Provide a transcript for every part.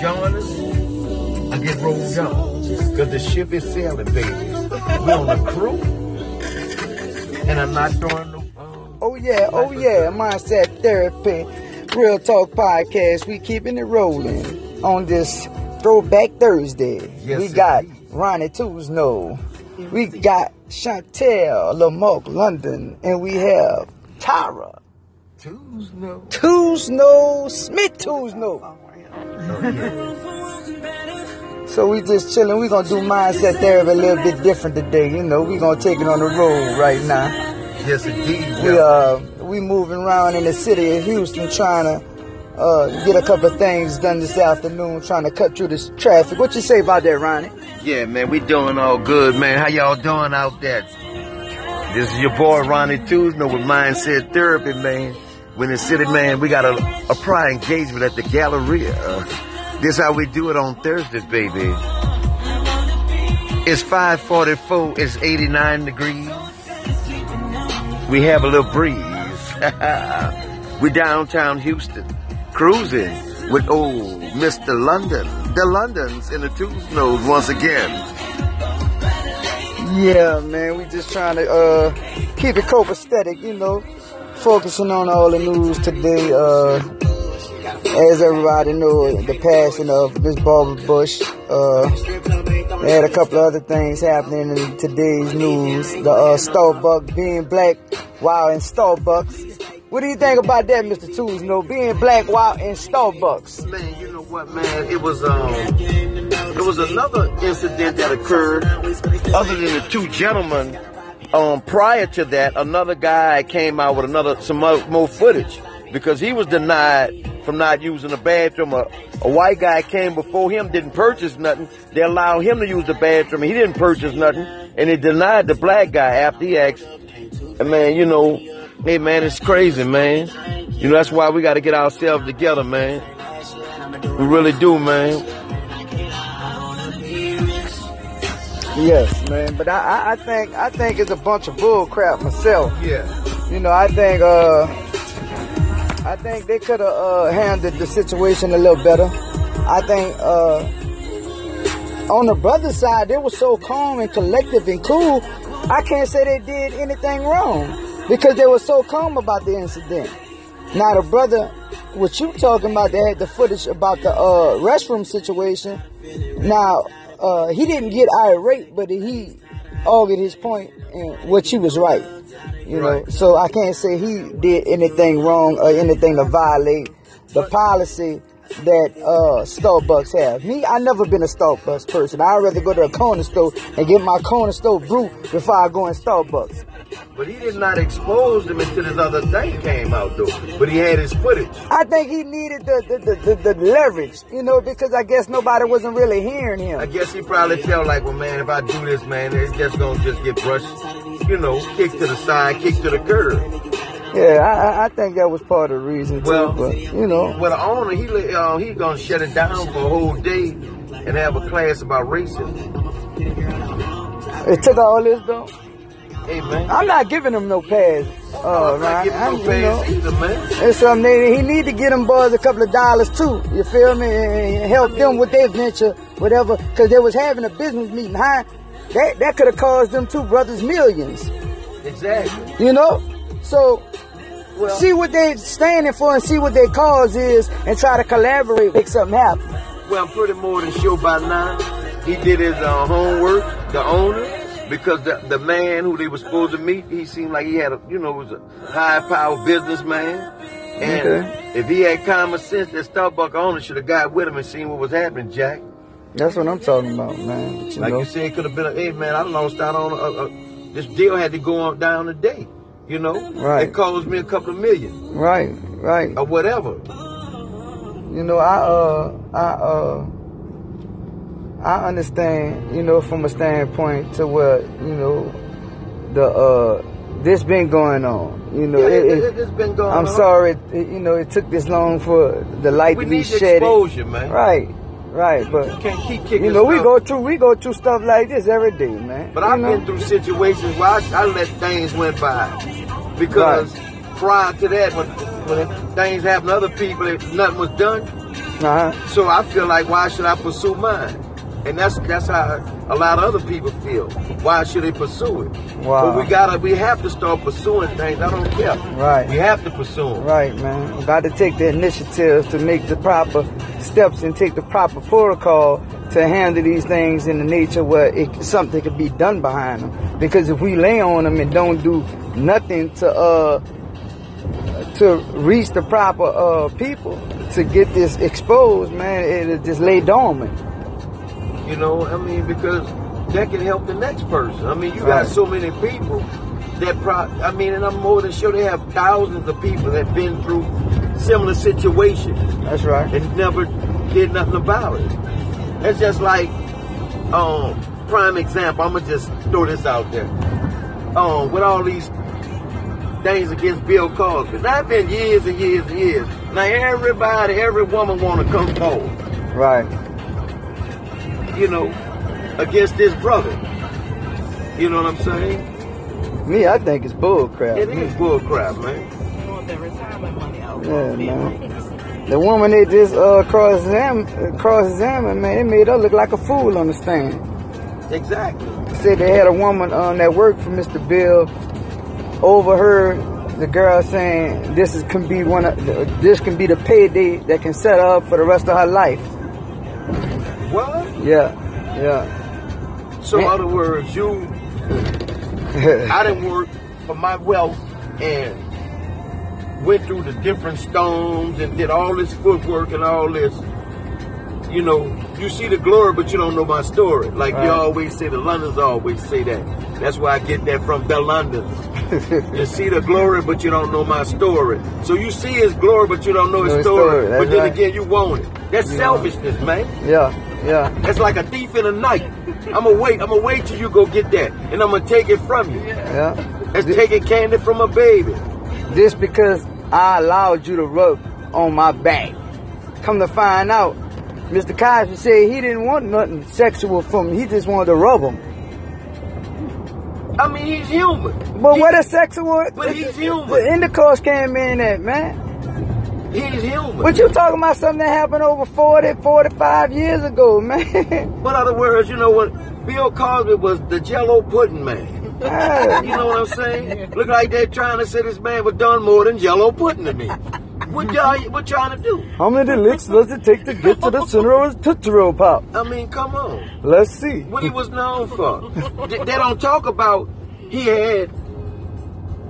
join us, I get rolled up. Because the ship is sailing, baby. We on the crew. And I'm not throwing no. Uh, Oh yeah, oh yeah, mindset therapy, real talk podcast. We keeping it rolling on this Throwback Thursday. Yes, we got indeed. Ronnie Tuesno, we got Chantel Lamarck London, and we have Tara Tuesday. Tuesno Smith Tuesno. So we just chilling. We gonna do mindset therapy a little bit different today. You know, we gonna take it on the road right now. Yes, indeed. We uh we moving around in the city of Houston trying to uh, get a couple of things done this afternoon, trying to cut through this traffic. What you say about that, Ronnie? Yeah, man, we doing all good, man. How y'all doing out there? This is your boy Ronnie Tuesday with Mindset Therapy, man. When the city, man, we got a, a prior engagement at the Galleria. This how we do it on Thursdays, baby. It's 544, it's 89 degrees. We have a little breeze. We're downtown Houston, cruising with old Mr. London. The Londons in the Tuesdays once again. Yeah, man, we just trying to uh, keep it copacetic, you know, focusing on all the news today. Uh, as everybody know, the passing of Miss Barbara Bush. Uh, had a couple other things happening in today's news. The uh, Starbucks being black while in Starbucks. What do you think about that, Mr. Tuesday? Being black while in Starbucks. Man, you know what, man? It was um, it was another incident that occurred. Other than the two gentlemen, um, prior to that, another guy came out with another some mo- more footage because he was denied from not using the bathroom. A, a white guy came before him, didn't purchase nothing. They allowed him to use the bathroom. He didn't purchase nothing, and they denied the black guy after he asked. And man, you know, hey man, it's crazy, man. You know that's why we got to get ourselves together, man. We really do, man. Yes, man. But I, I, think I think it's a bunch of bull crap myself. Yeah. You know, I think uh, I think they could have uh, handled the situation a little better. I think uh, on the brother side, they were so calm and collective and cool. I can't say they did anything wrong because they were so calm about the incident. Now the brother, what you talking about? They had the footage about the uh, restroom situation. Now uh, he didn't get irate, but he argued his point, and what you was right. You know, Right. so I can't say he did anything wrong or anything to violate the policy that uh, Starbucks have. Me, I never been a Starbucks person. I'd rather go to a corner store and get my corner store brew before I go in Starbucks. But he did not expose them until this other thing came out, though. But he had his footage. I think he needed the the, the, the, the leverage, you know, because I guess nobody wasn't really hearing him. I guess he probably felt like, well, man, if I do this, man, it's just gonna just get brushed, you know, kick to the side, kick to the curb. Yeah, I, I- think that was part of the reason too. Well, but you know, Well, the owner, he uh, he gonna shut it down for a whole day and have a class about racism. it took all this though. Hey, man. I'm not giving him no pass. Uh, I'm not Ryan. giving I'm- no you know, pass either, man. It's something they, he need to get them boys a couple of dollars too. You feel me? And help them with their venture, whatever. Because they was having a business meeting. Huh? That that could have caused them two brothers millions. Exactly. You know? So Well, see what they standing for and see what their cause is and try to collaborate, make something happen. Well, I'm pretty more than sure by now. He did his uh, homework, the owner, because the, the man who they were supposed to meet, he seemed like he had a, you know, was a high power businessman. And Okay. if he had common sense, that Starbucks owner should have got with him and seen what was happening, Jack. That's what I'm talking about, man. You Like know, you said, it could have been a, hey man, I don't know, start on, a, a, this deal had to go on down today, you know? Right. It cost me a couple of million right, right. or whatever. You know, I uh, I uh, I understand. You know, from a standpoint to where you know the uh, this been going on. You know, Yeah, it, it, it, it, has been going I'm on. sorry. It, you know, it took this long for the light We to be need shedded. exposure, man. Right, right. But You can't keep kicking you know, we go through we go through stuff like this every day, man. But You I've know? been through situations where I, I let things went by because prior to that, when when things happened to other people, nothing was done, Uh-huh. So I feel like why should I pursue mine? And that's that's how a lot of other people feel. Why should they pursue it? Wow. But we gotta we have to start pursuing things. I don't care. Right. We have to pursue them. Right, man. We got to take the initiative to make the proper steps and take the proper protocol to handle these things in the nature where it, something can be done behind them. Because if we lay on them and don't do nothing to uh to reach the proper uh people to get this exposed, man, it'll just lay dormant. You know, I mean, because that can help the next person. I mean, you Right. got so many people that pro. I mean, and I'm more than sure they have thousands of people that been through similar situations That's right. and never did nothing about it. It's just like, um, prime example. I'm gonna just throw this out there. Um, with all these things against Bill Cosby, that's been years and years and years. Now everybody, every woman want to come forward Right. You know, against this brother. You know what I'm saying? Me, I think it's bull crap. It is bull crap, man. You want that retirement money out. Yeah, man. The woman they just uh, cross examined, cross examined, man, it made her look like a fool on the stand. Exactly. Said they had a woman um, that worked for Mr. Bill overheard the girl saying this is can be one of this can be the payday that can set her up for the rest of her life. What? Yeah, yeah. So, in other words, you, I didn't work for my wealth and went through the different stones and did all this footwork and all this. You know, you see the glory, but you don't know my story. Like you always say, the Londons always say that. That's where I get that from, the Londons. You see the glory, but you don't know my story. So you see his glory, but you don't know his No, story. story, But then right. again, you want it. That's Yeah. selfishness, man. yeah, yeah. That's like a thief in the night. I'm gonna wait. I'm gonna wait till you go get that, and I'm gonna take it from you. Yeah. That's taking candy from a baby. This because I allowed you to rub on my back. Come to find out, Mr. Cosby said he didn't want nothing sexual from me. He just wanted to rub him. I mean, he's human. But He- what a sexual But he's human. But intercourse came in that, man. He's human. But you talking about something that happened over 40, 45 years ago, man. In other words, you know what? Bill Cosby was the Jello pudding man. You know what I'm saying? Look like they're trying to say this man was done more than Jello pudding to me. What y'all what trying to do? How many licks does it take to get to the center of his Tootsie Roll Pop? I mean, come on. Let's see. what he was known for. they, don't talk about he had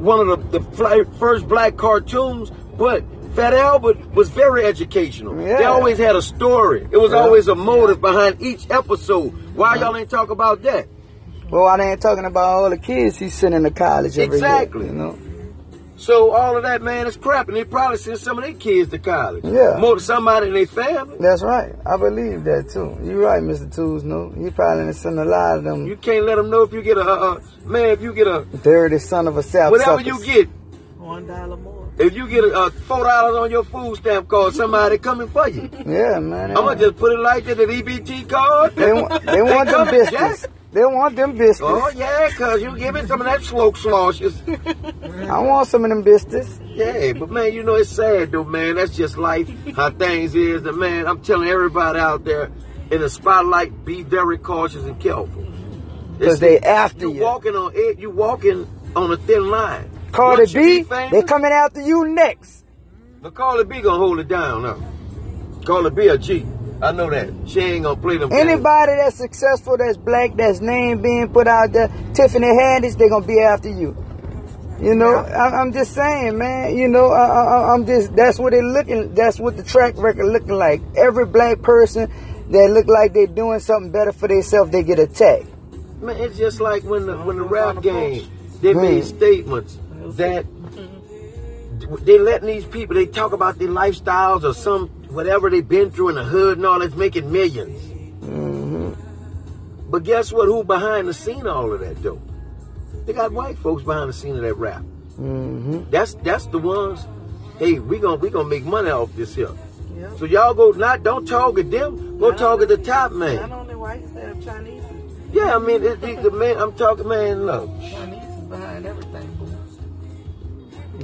one of the, the first black cartoons, but Fat Albert was very educational. They always had a story. It was Yeah. always a motive behind each episode. Why y'all ain't talk about that? Well, I ain't talking about all the kids he's sending to college every Exactly. year. You know? So all of that man is crap, and they probably send some of their kids to college. Yeah. more than somebody in their family. That's right. I believe that too. You're right, Mr. Tools. No, he probably done sent a lot of them You can't let them know if you get a uh, uh, man. If you get a dirty son of a sap whatever suckers. you get, One dollar more. If you get a, uh, four dollars on your food stamp card, somebody coming for you. Yeah, man. I'm gonna just put it like that, an EBT card. They want, they want them biscuits. Jack. They want them biscuits. Oh yeah, cause you give me some of that slow sloshes. I want some of them biscuits. yeah, but man, you know it's sad though, man. That's just life, how things is. And man, I'm telling everybody out there in the spotlight, be very cautious and careful. Because they after you you. walking on it. You walking on a thin line. Cardi Once B, they coming after you next. But Cardi B gonna hold it down now. Cardi B a G. I know that. She ain't gonna play them. games. Anybody that's successful, that's black, that's name being put out there, Tiffany Haddish, they gonna be after you. You know, I, I'm just saying, man. You know, I, I, I'm just that's what it looking. That's what the track record looking like. Every black person that look like they're doing something better for themselves, they get attacked. Man, it's just like when the when the rap game they made statements that they letting these people they talk about their lifestyles or some whatever they've been through in the hood and all that's making 1000000s Mm-hmm. But guess what? Who behind the scene all of that though? They got white folks behind the scene of that rap. hmm That's that's the ones. Hey, we gonna we gonna make money off this here. Yeah. So y'all go not don't target them. Go target the top man. Not only whites, they have Chinese. Yeah, I mean it, it, the man. I'm talking man. Look.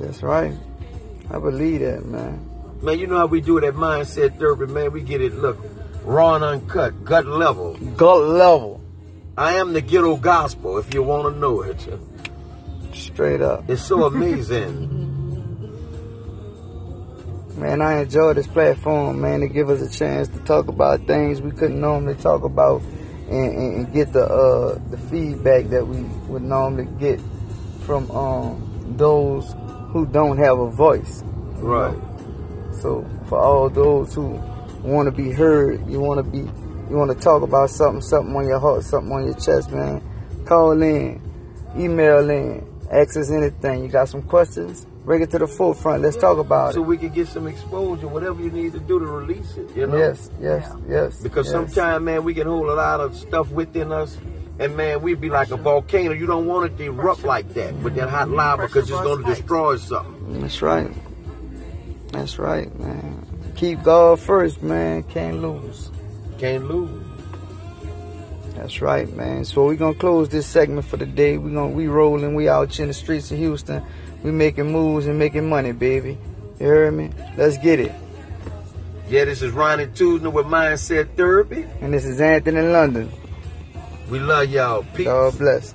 That's right. I believe that, man. Man, you know how we do it at Mindset Therapy, man. We get it, look, raw and uncut, gut level. Gut level. I am the ghetto gospel, if you want to know it. Straight up. It's so amazing. Man, I enjoy this platform, man, to give us a chance to talk about things we couldn't normally talk about and, and, and get the uh, the feedback that we would normally get from um, those who don't have a voice. Right. know. So for all those who want to be heard, you want to be, you want to talk about something, something on your heart, something on your chest, man. Call in, email in, ask us anything. You got some questions? Bring it to the forefront. Let's talk about So it. So we can get some exposure, whatever you need to do to release it, you know? Yes, yes, yes. Because yes. sometimes, man, we can hold a lot of stuff within us, and man, we'd be like a volcano. You don't want it to erupt like that with that hot lava because it's going to destroy something. That's right. That's right, man. Keep God first, man. Can't lose. Can't lose. That's right, man. So we're gonna close this segment for the day. We're gonna we rolling, we out in the streets of Houston. We making moves and making money, baby. You heard me? Let's get it. Yeah, this is Ronnie Tuesday with Mindset Therapy. And this is Anthony London. We love y'all. Peace. God bless.